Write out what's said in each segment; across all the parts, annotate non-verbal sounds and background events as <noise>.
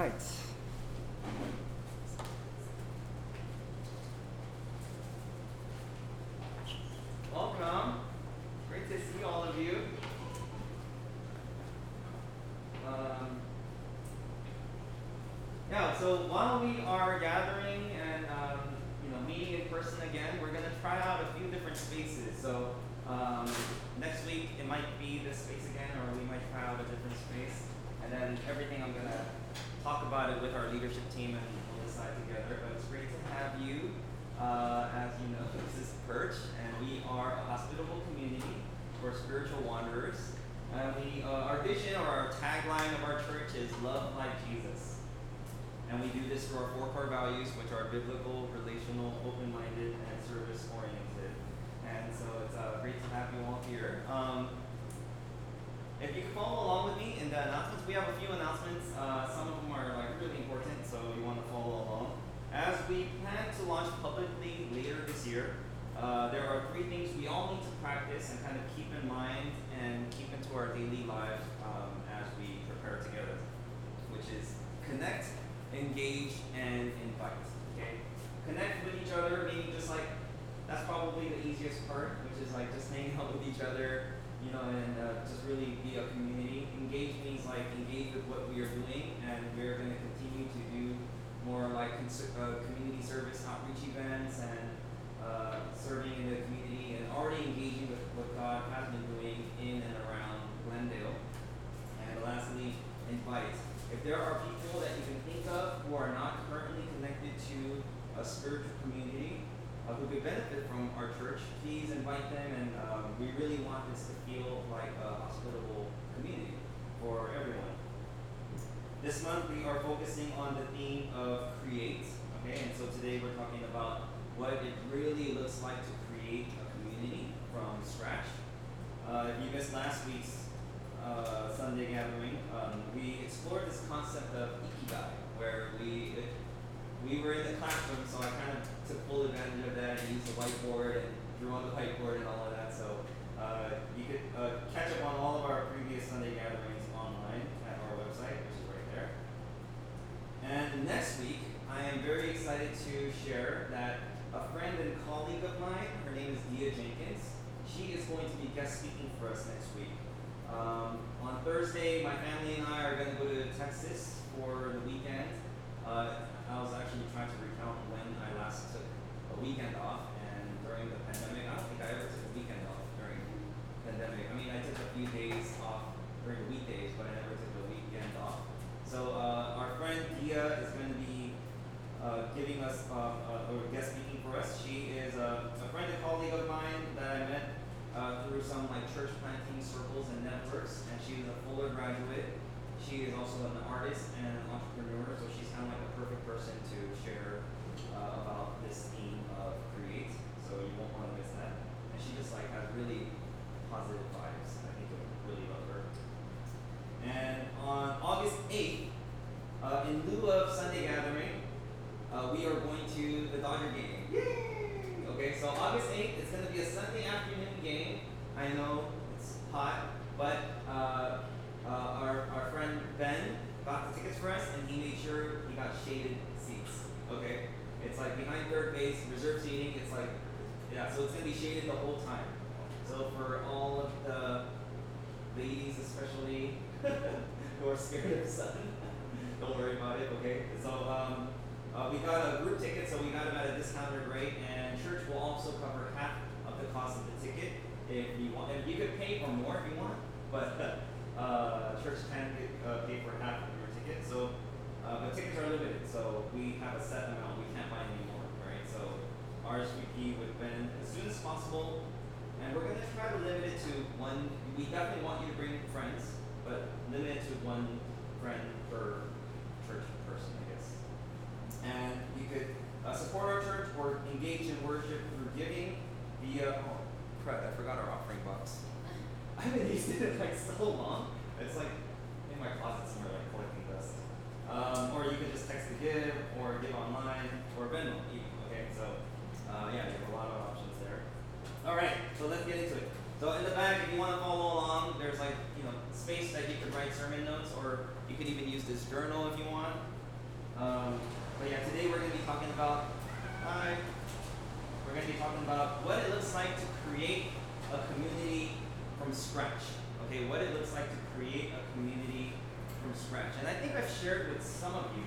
right. Welcome. Great to see all of you. Um, yeah, so while we are gathering and um, you know meeting in person again, we're gonna try out a few different spaces. So um, next week it might be this space again, or we might try out a different space. And then everything I'm gonna talk about it with our leadership team and we'll decide together. But it's great to have you. Uh, as you know, this is Perch, and we are a hospitable community for spiritual wanderers. And we, uh, our vision or our tagline of our church is love like Jesus. And we do this through our four core values, which are biblical, relational, open-minded, and service-oriented. And so it's uh, great to have you all here. Um, if you can follow along with me in the announcements, we have a few announcements. Uh, some of them are like really important, so you want to follow along. As we plan to launch publicly later this year, uh, there are three things we all need to practice and kind of keep in mind and keep into our daily lives um, as we prepare together, which is connect, engage, and invite. Okay, connect with each other, meaning just like that's probably the easiest part, which is like just hanging out with each other, you know, and uh, just really be a community. Engage means like engage with what we are doing, and we're going to continue to do more like cons- uh, community service outreach events and uh, serving in the community and already engaging with what God has been doing in and around Glendale. And lastly, invite. If there are people that you can think of who are not currently connected to a spiritual community uh, who could benefit from our church, please invite them. And um, we really want this to feel like a hospitable community for everyone. This month we are focusing on the theme of create. Okay, and so today we're talking about what it really looks like to create a community from scratch. Uh, if you missed last week's uh, Sunday gathering, um, we explored this concept of ikigai, where we it, we were in the classroom, so I kind of took full advantage of that and used the whiteboard and drew on the whiteboard and all of that. So uh, you could uh, catch up on all of our previous Sunday gatherings online at our website, which is right there. And next week, I am very excited to share that a friend and colleague of mine, her name is Dia Jenkins, she is going to be guest speaking for us next week. Um, on Thursday, my family and I are going to go to Texas for the weekend. Uh, I was actually trying to recount when I last took a weekend off, and during the pandemic, I don't think I ever took a weekend off during the pandemic. I mean, I took a few days off during the weekdays, but I never took a weekend off. So uh, our friend Dia is going to be uh, giving us uh, uh, or guest speaking for us. She is a, a friend and colleague of mine that I met uh, through some like church planting circles and networks, and she is a Fuller graduate. She is also an artist and an entrepreneur, so she's kind of like a perfect person to share uh, about this theme of create. So you won't want to miss that. And she just like has really positive vibes. I think you'll really love her. And on August 8th, uh, in lieu of Sunday gathering, uh, we are going to the Dodger game. Yay! Okay, so August 8th, it's going to be a Sunday afternoon game. I know it's hot, but uh, uh, our, our friend Ben got the tickets for us, and he made sure he got shaded seats. Okay, it's like behind third base, reserved seating. It's like, yeah, so it's gonna be shaded the whole time. So for all of the ladies, especially <laughs> who are scared of sun, <laughs> don't worry about it. Okay, so um, uh, we got a group ticket, so we got them at a discounted rate, and church will also cover half of the cost of the ticket if you want. And you could pay for more if you want, but <laughs> uh, church can uh, pay for half of your ticket. So, uh, but tickets are limited, so we have a set amount. We can't buy any more, right? So, RSVP with Ben as soon as possible, and we're gonna try to limit it to one. We definitely want you to bring friends, but limit it to one friend per church person, I guess. And you could uh, support our church or engage in worship through giving via. I forgot our offering box. <laughs> I haven't used it in like so long. It's like in my closet somewhere, like collecting dust. Um, or you can just text to give, or give online, or Venmo even. Okay, so uh, yeah, you have a lot of options there. All right, so let's get into it. So in the back, if you want to follow along, there's like you know space that you could write sermon notes, or you could even use this journal if you want. Um, but yeah, today we're going to be talking about. Hi. We're going to be talking about what it looks like to create a community from scratch. Okay, what it looks like to create a community from scratch. And I think I've shared with some of you,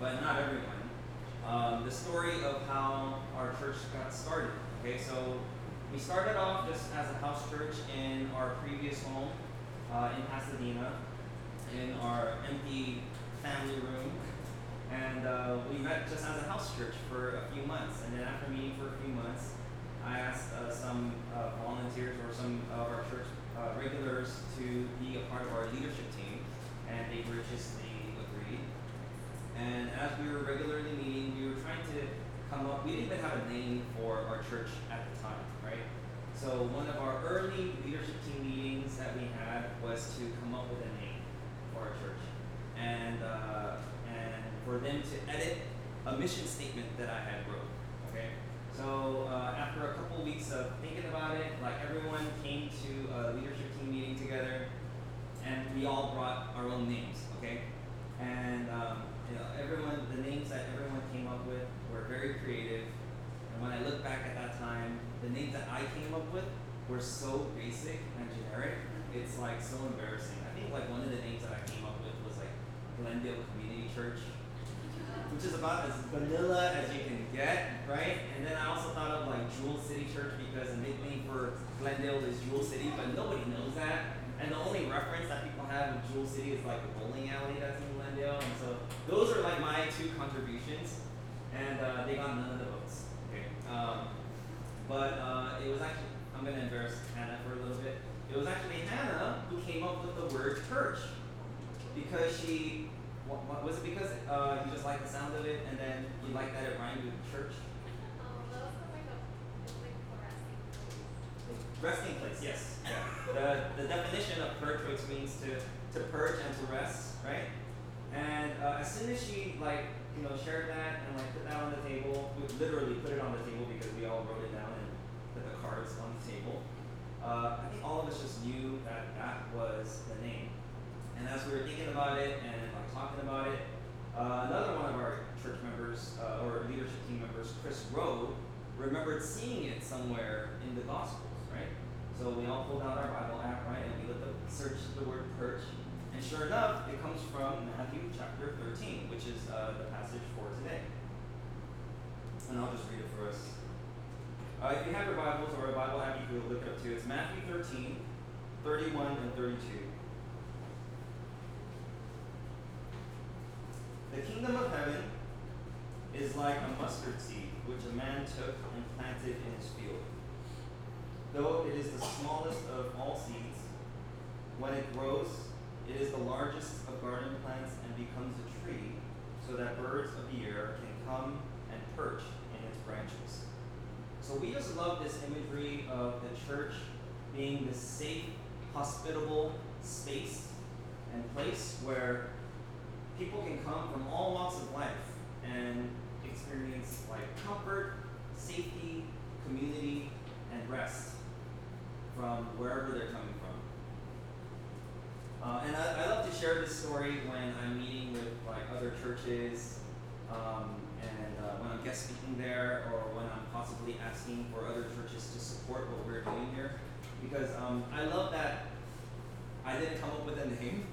but not everyone, um, the story of how our church got started. Okay, so we started off just as a house church in our previous home uh, in Pasadena, in our empty family room. And uh, we met just as a house church for a few months. And then after meeting for a few months, I asked uh, some uh, volunteers or some of our church uh, regulars to be a part of our leadership team, and they graciously agreed. And as we were regularly meeting, we were trying to come up. We didn't even have a name for our church at the time, right? So one of our early leadership team meetings that we had was to come up with a name for our church, and uh, for them to edit a mission statement that I had wrote. Okay. So uh, after a couple weeks of thinking about it, like everyone came to a leadership team meeting together, and we all brought our own names, okay? And um, you know, everyone, the names that everyone came up with were very creative. And when I look back at that time, the names that I came up with were so basic and generic. It's like so embarrassing. I think like one of the names that I came up with was like Glendale Community Church which is about as vanilla as you can get, right? And then I also thought of like Jewel City Church because the nickname for Glendale is Jewel City, but nobody knows that. And the only reference that people have of Jewel City is like the bowling alley that's in Glendale. And so those are like my two contributions. And uh, they got none of the votes. Okay. Um, but uh, it was actually, I'm going to embarrass Hannah for a little bit. It was actually Hannah who came up with the word church because she what, was it because uh, you just like the sound of it and then you like that it rhymed with church? That was like a, it's like a resting place. Yes. Yeah. the, the definition of perch, which means to, to perch and to rest, right? And uh, as soon as she like you know shared that and like put that on the table, we literally put it on the table because we all wrote it down and put the cards on the table. Uh, I think all of us just knew that that was the name. And as we were thinking about it and like talking about it, uh, another one of our church members uh, or leadership team members, Chris Rowe, remembered seeing it somewhere in the Gospels, right? So we all pulled out our Bible app, right, and we looked up, searched the word perch, and sure enough, it comes from Matthew chapter 13, which is uh, the passage for today. And I'll just read it for us. Uh, if you have your Bibles or a Bible app, you can look it up too. It's Matthew 13, 31 and 32. The kingdom of heaven is like a mustard seed which a man took and planted in his field. Though it is the smallest of all seeds, when it grows, it is the largest of garden plants and becomes a tree, so that birds of the air can come and perch in its branches. So we just love this imagery of the church being this safe, hospitable space and place where people can come from all walks of life and experience like comfort, safety, community, and rest from wherever they're coming from. Uh, and I, I love to share this story when I'm meeting with like other churches, um, and uh, when I'm guest speaking there, or when I'm possibly asking for other churches to support what we're doing here, because um, I love that I didn't come up with a name.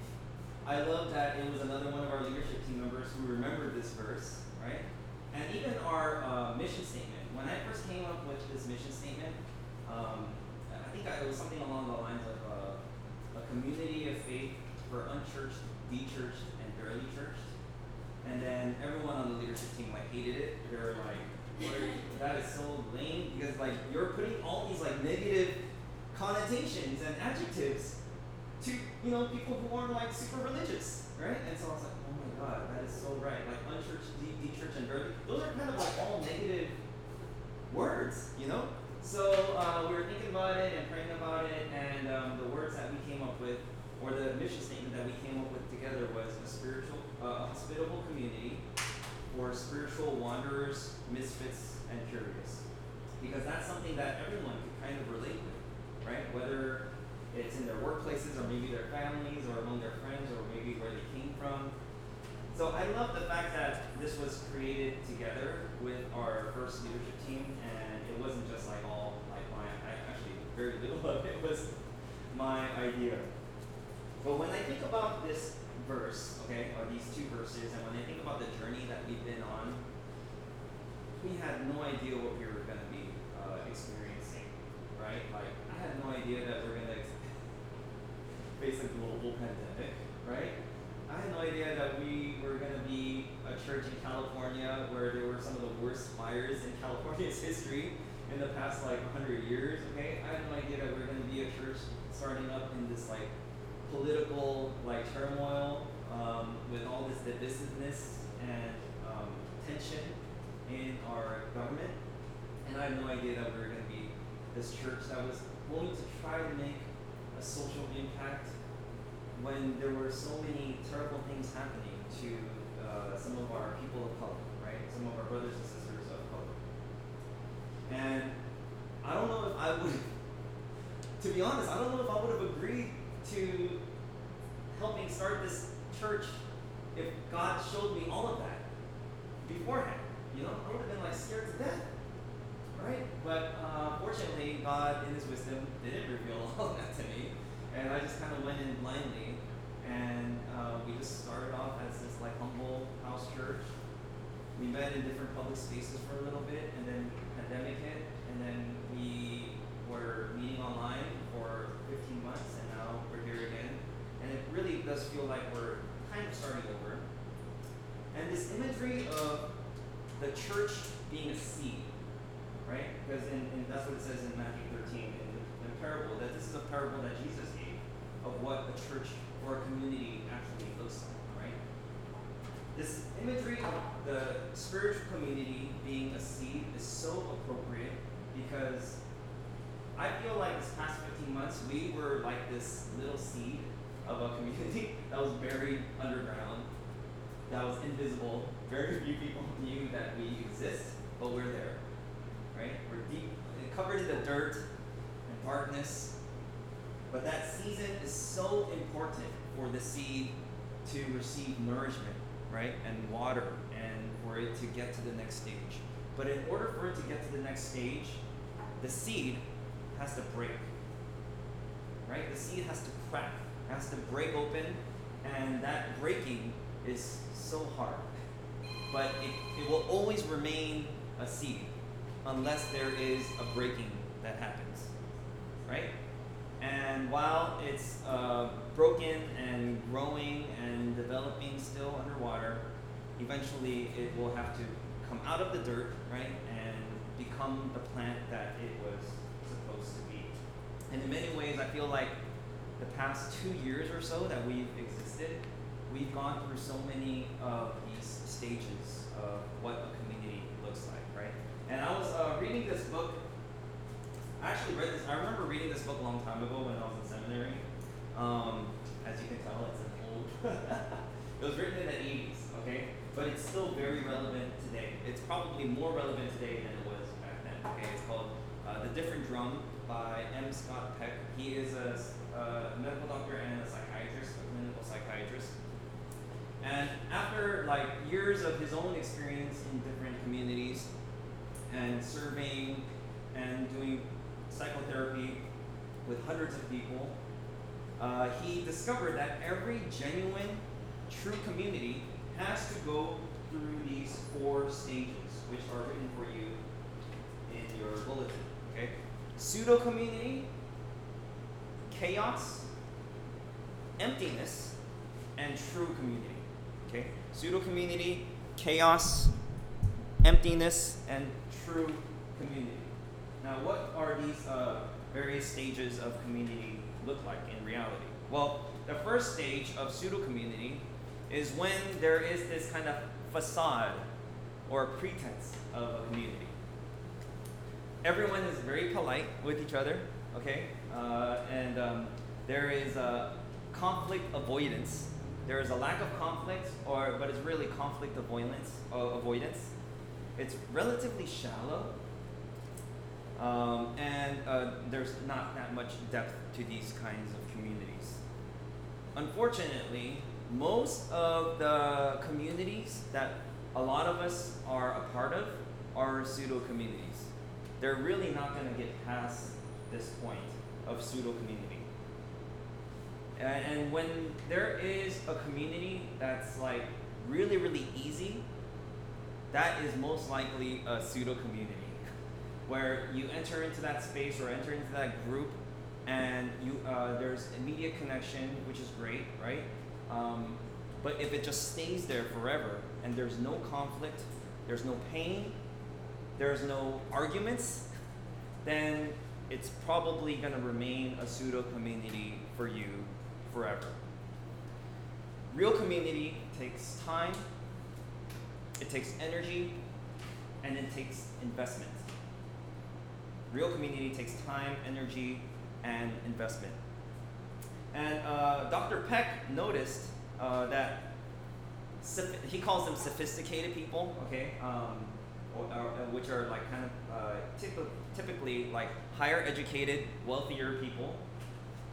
I love that it was another one of our leadership team members who remembered this verse, right? And even our uh, mission statement. When I first came up with this mission statement, um, I think it was something along the lines of uh, a community of faith for unchurched, dechurched, and barely churched. And then everyone on the leadership team like hated it. They were like, are, "That is so lame," because like you're putting all these like negative connotations and adjectives to you know people who aren't like super religious, right? And so I was like, oh my god, that is so right. Like unchurched, de- de-church, and very those are kind of like all negative words, you know. So uh, we were thinking about it and praying about it, and um, the words that we came up with, or the mission statement that we came up with together, was a spiritual, uh, hospitable community for spiritual wanderers, misfits, and curious. Because that's something that everyone could kind of relate with, right? Whether it's in their workplaces, or maybe their families, or among their friends, or maybe where they came from. So I love the fact that this was created together with our first leadership team, and it wasn't just like all like my. Actually very little of it was my idea. But when I think about this verse, okay, or these two verses, and when I think about the journey that we've been on, we had no idea what we were going to be uh, experiencing, right? Like, I had no idea that we're going to face a global pandemic, right? I had no idea that we were going to be a church in California where there were some of the worst fires in <laughs> California's history in the past like 100 years, okay? I had no idea that we were going to be a church starting up in this like political like turmoil um, with all this divisiveness and um, tension in our government. And I had no idea that we were going to be this church that was willing to try to make a social impact when there were so many terrible things happening to uh, some of our people of color, right? Some of our brothers and sisters of color. And I don't know if I would, <laughs> to be honest, I don't know if I would have agreed to helping start this church if God showed me all of that beforehand. You know, I would have been like scared to death. Right? But uh, fortunately, God, in His wisdom, didn't reveal <laughs> all of that to me. And I just kind of went in blindly. And uh, we just started off as this like humble house church. We met in different public spaces for a little bit, and then pandemic hit, and then we were meeting online for 15 months, and now we're here again. And it really does feel like we're kind of starting over. And this imagery of the church being a seed, right? Because in, in, that's what it says in Matthew 13 in the, the parable, that this is a parable that Jesus of what a church or a community actually looks like, right? This imagery of the spiritual community being a seed is so appropriate because I feel like this past 15 months we were like this little seed of a community <laughs> that was buried underground, that was invisible. Very few people <laughs> knew that we exist, but we're there, right? We're deep, covered in the dirt and darkness. But that season is so important for the seed to receive nourishment, right? And water, and for it to get to the next stage. But in order for it to get to the next stage, the seed has to break, right? The seed has to crack, has to break open, and that breaking is so hard. But it, it will always remain a seed unless there is a breaking that happens, right? And while it's uh, broken and growing and developing still underwater, eventually it will have to come out of the dirt, right, and become the plant that it was supposed to be. And in many ways, I feel like the past two years or so that we've existed, we've gone through so many of these stages of what a community looks like, right? And I was uh, reading this book. I actually read this. I remember reading this book a long time ago when I was in seminary. Um, as you can tell, it's an old. <laughs> it was written in the 80s, okay? But it's still very relevant today. It's probably more relevant today than it was back then. Okay, it's called uh, "The Different Drum" by M. Scott Peck. He is a, a medical doctor and a psychiatrist, a clinical psychiatrist. And after like years of his own experience in different communities and serving and doing psychotherapy with hundreds of people, uh, he discovered that every genuine, true community has to go through these four stages, which are written for you in your bulletin. Okay, pseudo community, chaos, emptiness, and true community. Okay? Pseudo community, chaos, emptiness, and true community. Now, what are these uh, various stages of community look like in reality? Well, the first stage of pseudo community is when there is this kind of facade or pretense of a community. Everyone is very polite with each other, okay? Uh, and um, there is a conflict avoidance there is a lack of conflict, or but it's really conflict avoidance. Uh, avoidance. It's relatively shallow, Um, and uh, there's not that much depth to these kinds of communities. Unfortunately, most of the communities that a lot of us are a part of are pseudo communities. They're really not going to get past this point of pseudo community. And, and when there is a community that's like really, really easy, that is most likely a pseudo community where you enter into that space or enter into that group and you uh, there's immediate connection which is great right? Um, but if it just stays there forever and there's no conflict there's no pain there's no arguments then it's probably going to remain a pseudo community for you forever. Real community takes time it takes energy and it takes investment real community takes time energy and investment. And uh, Dr. Peck noticed uh, that he calls them sophisticated people, okay, um, or, or, which are like kind of uh, typ- typically like higher educated, wealthier people.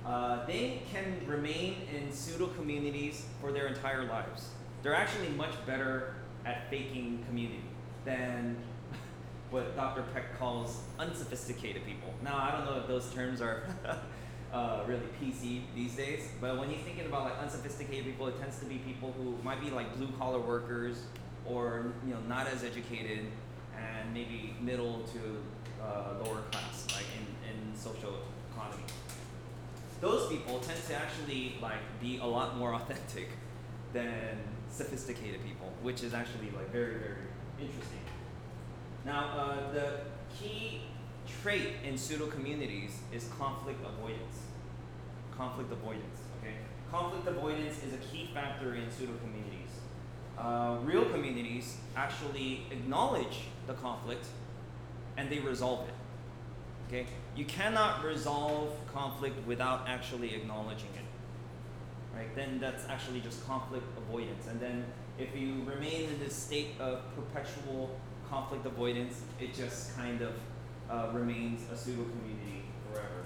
Uh, they can remain in pseudo communities for their entire lives. They're actually much better at faking community than what Dr. Peck calls unsophisticated people. Now, I don't know if those terms are <laughs> uh, really PC these days, but when you're thinking about like unsophisticated people, it tends to be people who might be like blue collar workers or you know not as educated and maybe middle to uh, lower class, like in, in social economy. Those people tend to actually like be a lot more <laughs> authentic than sophisticated people, which is actually like very very interesting. Now, uh, the key trait in pseudo communities is conflict avoidance. Conflict avoidance, okay? Conflict avoidance is a key factor in pseudo communities. Uh, real communities actually acknowledge the conflict and they resolve it. Okay? You cannot resolve conflict without actually acknowledging it. Right? Then that's actually just conflict avoidance. And then if you remain in this state of perpetual conflict avoidance, it just kind of uh, remains a pseudo community forever.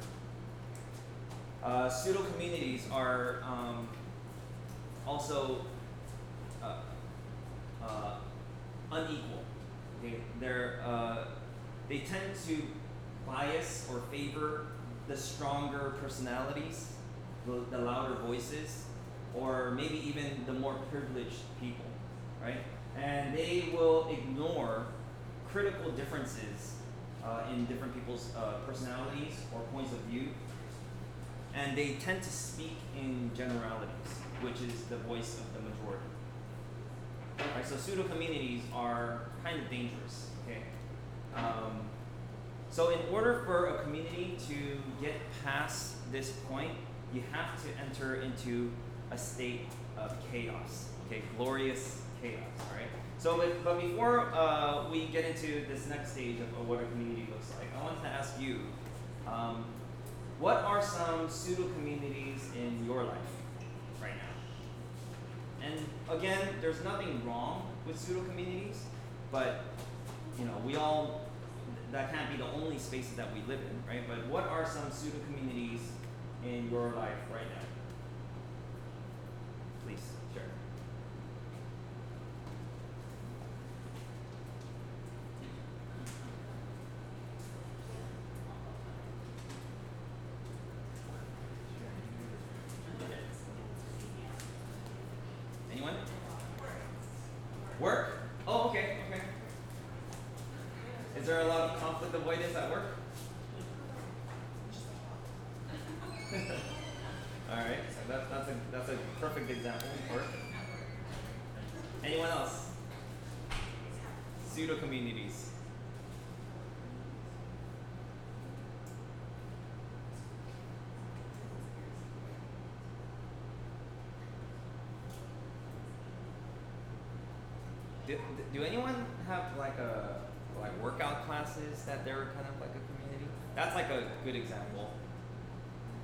Uh, pseudo communities are um, also uh, uh unequal. Okay? They're, uh, they tend to bias or favor the stronger personalities, the, the louder voices, or maybe even the more privileged people, right? And they will ignore critical differences uh, in different people's uh, personalities or points of view. And they tend to speak in generalities, which is the voice of the majority. Right, so pseudo communities are kind of dangerous. Okay. Um, so in order for a community to get past this point, you have to enter into a state of chaos. Okay, glorious chaos. Right. So, but, but before uh, we get into this next stage of, of, what a community looks like, I wanted to ask you, um, what are some pseudo communities in your life right now? And again, there's nothing wrong with pseudo communities, but you know, we all that can't be the only spaces that we live in, right? But what are some pseudo communities in your life right now? Do, do anyone have like a like workout classes that they're kind of like a community? That's like a good example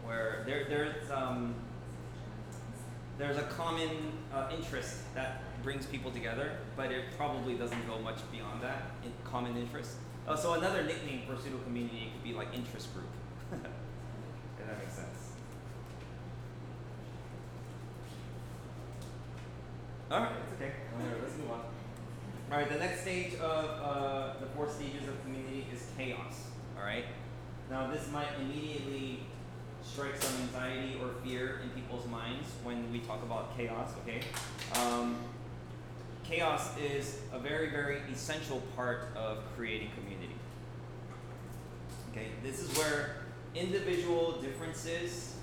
where there there's um there's a common uh, interest that brings people together, but it probably doesn't go much beyond that in common interest. Oh, so another nickname for pseudo community could be like interest group. <laughs> if that makes sense. All right, it's okay. Whatever, let's move on. All right, the next stage of uh, the four stages of community is chaos. All right. Now this might immediately strike some anxiety or fear in people's minds when we talk about chaos. Okay. Um, chaos is a very, very essential part of creating community. Okay, this is where individual differences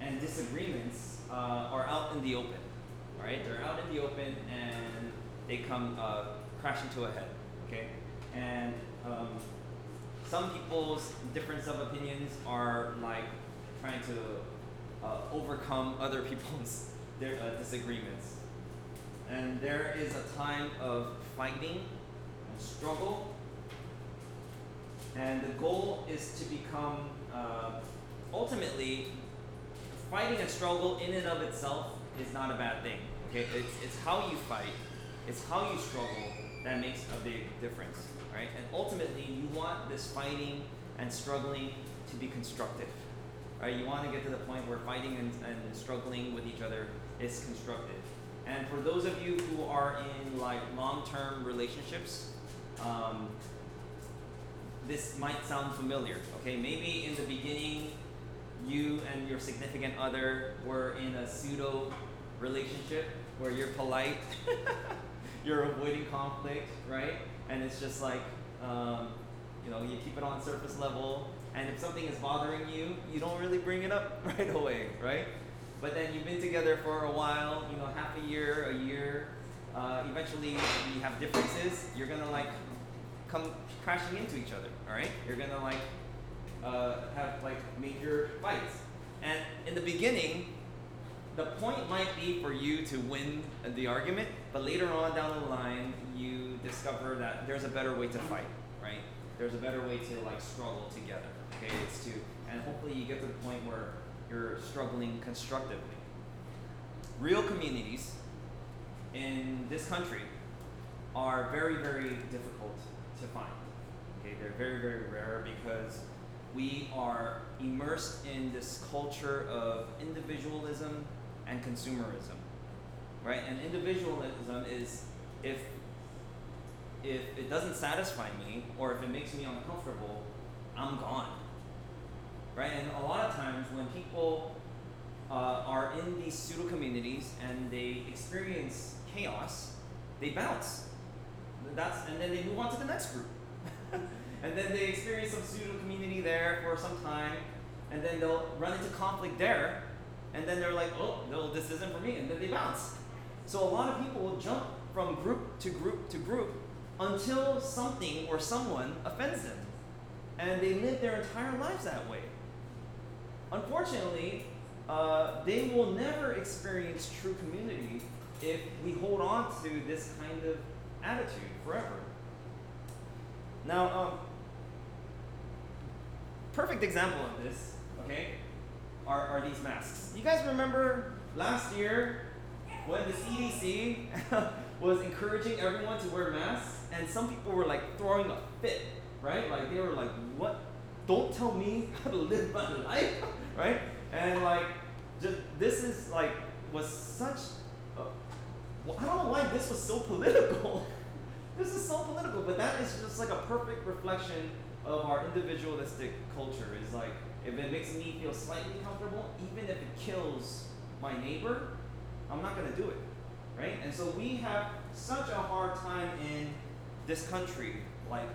and disagreements uh, are out in the open. All right, they're out in the open and they come uh, crashing into a head. Okay, and um, some people's difference of opinions are like trying to uh, overcome other <laughs> people's their uh, disagreements. And there is a time of fighting and struggle. And the goal is to become, uh, ultimately, fighting and struggle in and of itself is not a bad thing. Okay, it's, it's how you fight, it's how you struggle that makes a big difference. Right? And ultimately, you want this fighting and struggling to be constructive. Right? You want to get to the point where fighting and, and struggling with each other is constructive. And for those of you who are in like long-term relationships, um, this might sound familiar. Okay, maybe in the beginning, you and your significant other were in a pseudo relationship where you're polite, <laughs> you're avoiding conflict, right? And it's just like, um, you know, you keep it on surface level. And if something is bothering you, you don't really bring it up <laughs> right away, right? But then you've been together for a while, you know, half a year, a year. Uh, eventually, you have differences. You're gonna like come crashing into each other. All right? You're gonna like uh, have like major fights. And in the beginning, the point might be for you to win the argument, but later on down the line, you discover that there's a better way to fight, right? There's a better way to like struggle together. Okay, it's to, and hopefully you get to the point where you're struggling constructively. Real communities in this country are very, very difficult to find. Okay, they're very, very rare because we are immersed in this culture of individualism and consumerism. Right? And individualism is if if it doesn't satisfy me or if it makes me uncomfortable, I'm gone. Right? And a lot of times when people uh, are in these pseudo communities and they experience chaos, they bounce. That's and then they move on to the next group. <laughs> and then they experience some pseudo community there for some time, and then they'll run into conflict there, and then they're like, oh, no, this isn't for me, and then they bounce. So a lot of people will jump from group to group to group until something or someone offends them. And they live their entire lives that way. Unfortunately, uh, they will never experience true community if we hold on to this kind of attitude forever. Now, um, perfect example of this, okay, are, are these masks. You guys remember last year when the CDC <laughs> was encouraging everyone to wear masks, and some people were like throwing a fit, right? Like they were like, "What? Don't tell me how to live my <laughs> life, right?" And like, just this is like was such. I don't know why this was so political. <laughs> this is so political, but that is just like a perfect reflection of our individualistic culture. Is like if it makes me feel slightly comfortable, even if it kills my neighbor, I'm not going to do it, right? And so we have such a hard time in this country, like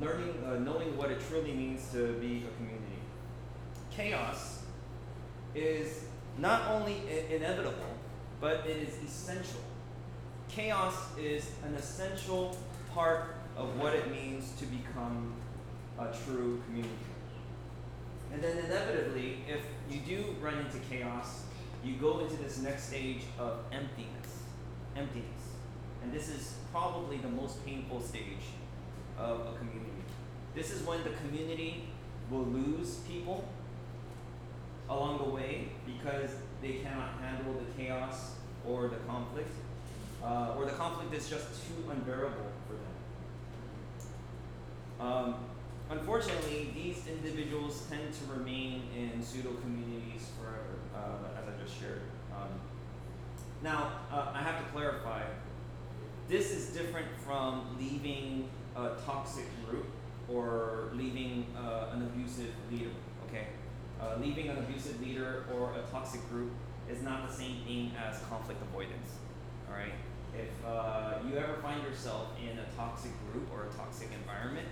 learning, uh, knowing what it truly means to be a community. Chaos is not only I- inevitable, but it is essential. Chaos is an essential part of what it means to become a true community. And then inevitably, if you do run into chaos, you go into this next stage of emptiness. Emptiness. And this is probably the most painful stage of a community. This is when the community will lose people along the way because they cannot handle the chaos or the conflict, uh, or the conflict is just too unbearable for them. Um, unfortunately, these individuals tend to remain in pseudo communities forever, uh, as I just shared. Um, now, uh, I have to clarify this is different from leaving a toxic group or leaving uh, an abusive leader, okay? Uh, leaving an abusive leader or a toxic group is not the same thing as conflict avoidance, all right? If uh, you ever find yourself in a toxic group or a toxic environment,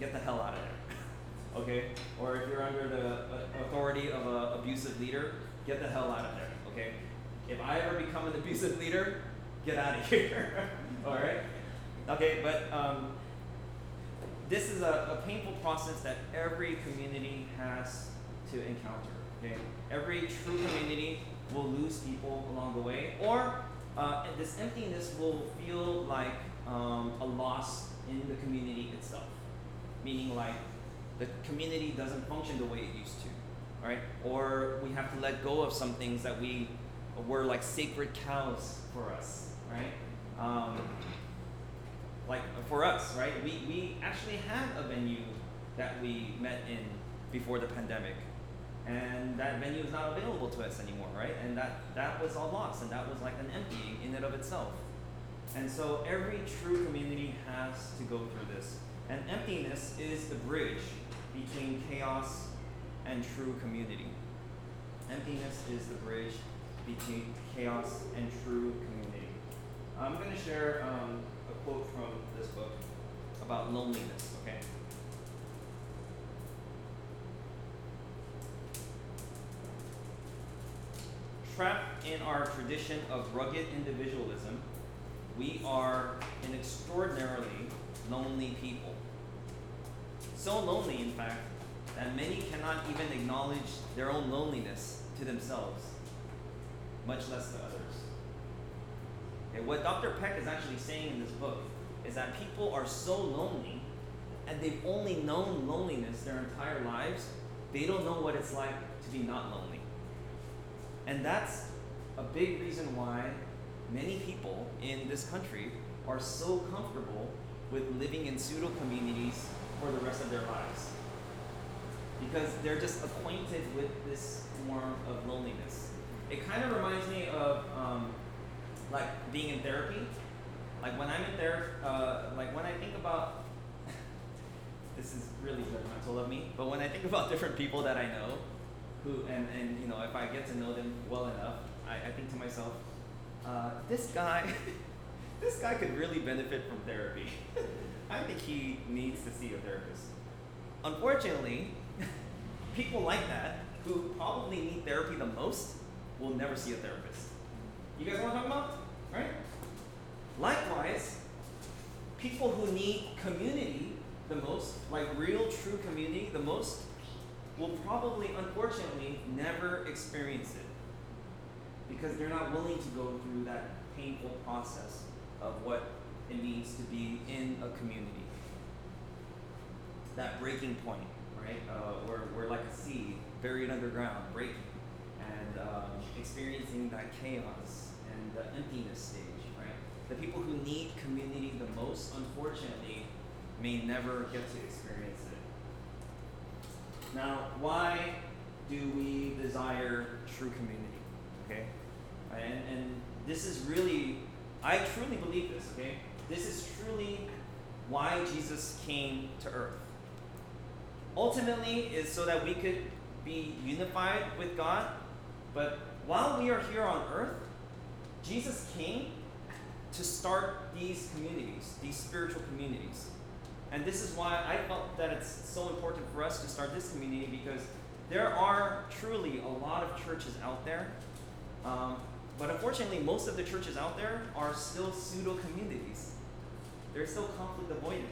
get the hell out of there, <laughs> okay? Or if you're under the uh, authority of an abusive leader, get the hell out of there, okay? If I ever become an abusive leader, get out of <laughs> here, all right? Okay, but um, this is a, a painful process that every community has to encounter. Okay, every true community will lose people along the way, or uh, this emptiness will feel like um, a loss in the community itself, meaning like the community doesn't function the way it used to, right? Or we have to let go of some things that we were like sacred cows for us, right? Um, like for us, right? We, we actually had a venue that we met in before the pandemic. And that venue is not available to us anymore, right? And that, that was all lost, and that was like an emptying in and of itself. And so every true community has to go through this. And emptiness is the bridge between chaos and true community. Emptiness is the bridge between chaos and true community. I'm going to share um, a quote from this book about loneliness, okay? Trapped in our tradition of rugged individualism, we are an extraordinarily lonely people. So lonely, in fact, that many cannot even acknowledge their own loneliness to themselves, much less to others. And what Dr. Peck is actually saying in this book is that people are so lonely and they've only known loneliness their entire lives, they don't know what it's like to be not lonely. And that's a big reason why many people in this country are so comfortable with living in pseudo communities for the rest of their lives. Because they're just acquainted with this form of loneliness. It kind of reminds me of um, like being in therapy. Like when I'm in therapy, uh, like when I think about, <laughs> this is really judgmental of me, but when I think about different people that I know, who and, and you know if I get to know them well enough, I, I think to myself, uh, this guy, <laughs> this guy could really benefit from therapy. <laughs> I think he needs to see a therapist. Unfortunately, <laughs> people like that who probably need therapy the most will never see a therapist. You guys want to talk about? Right? Likewise, people who need community the most, like real true community the most, will probably, unfortunately, never experience it. Because they're not willing to go through that painful process of what it means to be in a community. That breaking point, right? Uh, we're, we're like a seed buried underground, breaking, and um, experiencing that chaos and the emptiness stage, right? The people who need community the most, unfortunately, may never get to experience it. Now, why do we desire true community? Okay? And, and this is really, I truly believe this, okay? This is truly why Jesus came to earth. Ultimately, is so that we could be unified with God, but while we are here on earth, Jesus came to start these communities, these spiritual communities. And this is why I felt that it's so important for us to start this community because there are truly a lot of churches out there. Um, but unfortunately, most of the churches out there are still pseudo communities. They're still conflict avoidant,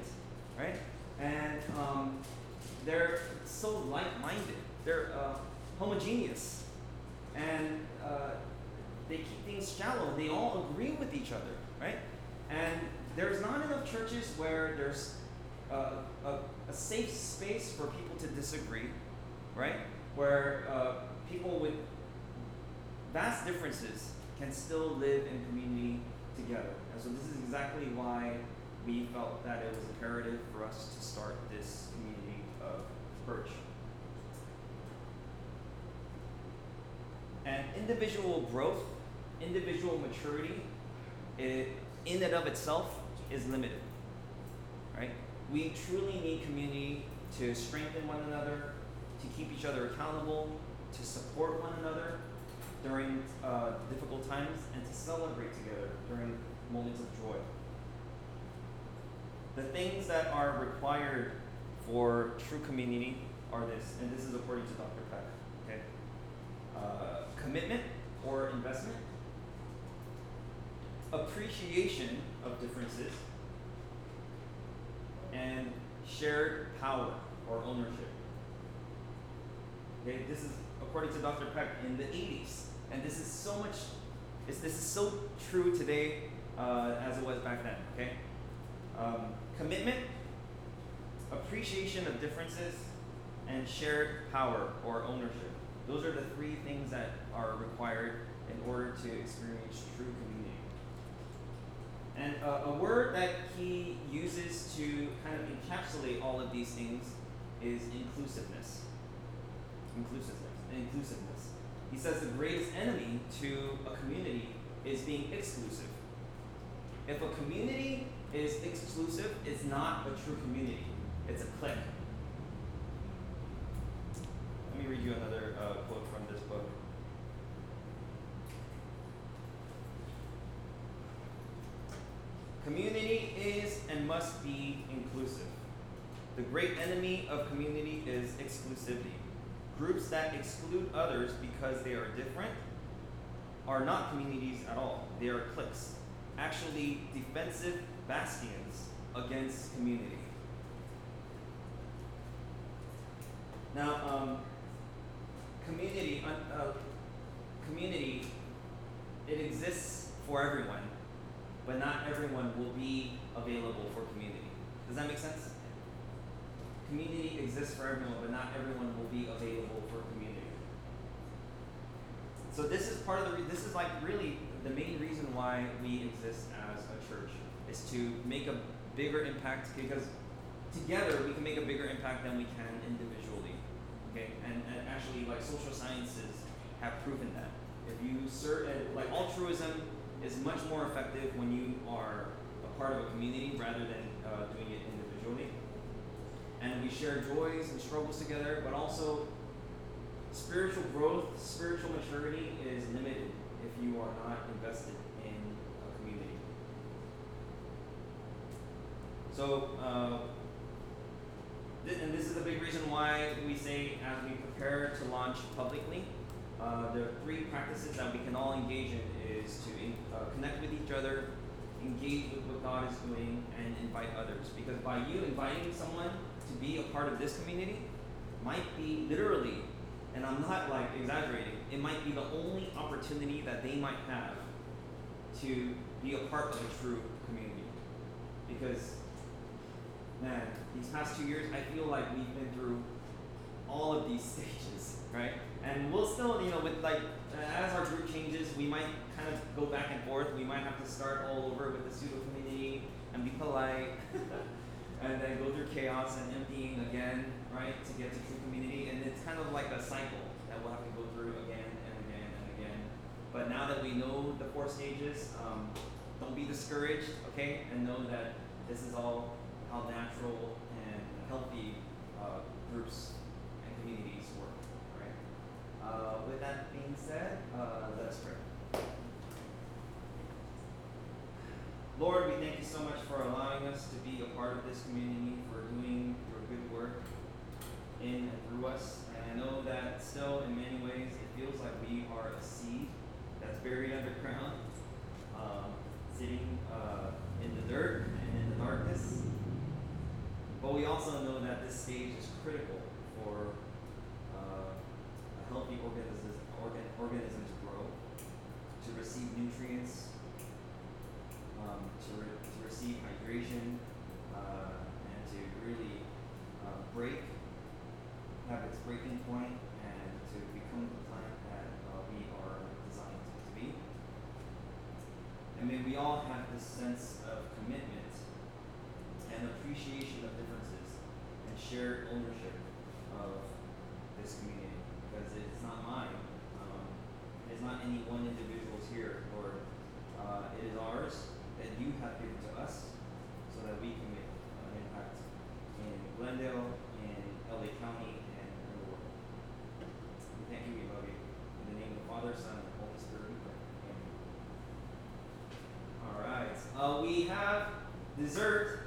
right? And um, they're so like minded, they're uh, homogeneous. And uh, they keep things shallow. They all agree with each other, right? And there's not enough churches where there's uh, a, a, safe space for people to disagree, right? Where uh, people with vast differences can still live in community together. And so this is exactly why we felt that it was imperative for us to start this community of Perch. And individual growth, individual maturity, it, in and of itself is limited. Right? We truly need community to strengthen one another, to keep each other accountable, to support one another during uh, difficult times, and to celebrate together during moments of joy. The things that are required for true community are this, and this is according to Dr. Peck. Okay, uh, commitment or investment, appreciation of differences, and shared power or ownership. Okay, this is according to Dr. Peck in the 80s, and this is so much. This is so true today uh, as it was back then. Okay, um, commitment, appreciation of differences, and shared power or ownership. Those are the three things that are required in order to experience true community. And uh, a word that he uses to kind of encapsulate all of these things is inclusiveness. Inclusiveness. Inclusiveness. He says the greatest enemy to a community is being exclusive. If a community is exclusive, it's not a true community. It's a clique. Let me read you another uh, quote from this book. Community is and must be inclusive. The great enemy of community is exclusivity. Groups that exclude others because they are different are not communities at all. They are cliques, actually defensive bastions against community. Now, um, community, uh, uh, community, it exists for everyone, but not everyone will be available for community. Does that make sense? Community exists for everyone, but not everyone will be available for community. So this is part of the. This is like really the main reason why we exist as a church is to make a bigger impact because together we can make a bigger impact than we can individually. Okay, and, and actually, like social sciences have proven that if you serve, like altruism is much more effective when you are a part of a community rather than uh, doing it individually. And we share joys and struggles together, but also spiritual growth, spiritual maturity is limited if you are not invested in a community. So, uh, th- and this is a big reason why we say as we prepare to launch publicly, uh, are three practices that we can all engage in is to in, uh, connect with each other, engage with what God is doing, and invite others. Because by you inviting someone be a part of this community might be literally, and I'm not like exaggerating, it might be the only opportunity that they might have to be a part of a true community. Because, man, these past two years, I feel like we've been through all of these <laughs> stages, right? And we'll still, you know, with like, as our group changes, we might kind of go back and forth. We might have to start all over with the pseudo community and be polite. <laughs> and then go through chaos and emptying again, right, to get to true community. And it's kind of like a cycle that we'll have to go through again and again and again. But now that we know the four stages, um, don't be discouraged, okay, and know that this is all how natural and healthy uh, groups and communities work, right? Uh, with that being said, uh, let us pray. Lord, we thank you so much for allowing us to be a part of this community, for doing your good work in and through us. And I know that still, in many ways, it feels like we are a seed that's buried underground, um, sitting uh, in the dirt and in the darkness. But we also know that this stage is critical for uh, a healthy organism, organ, organism to grow, to receive nutrients, um, to, re- to receive hydration, uh, and to really uh, break, have its breaking point, and to become the plant that uh, we are designed to be. And may we all have this sense of commitment and appreciation of differences and shared ownership of this community because it's not mine. Um, it is not any one individual's here, Lord. Uh, it is ours that you have given to us so that we can make an impact in Glendale, in LA County, and in the world. We thank you, we love you. In the name of the Father, Son, and Holy Spirit, we pray. Amen. All right. Uh, we have dessert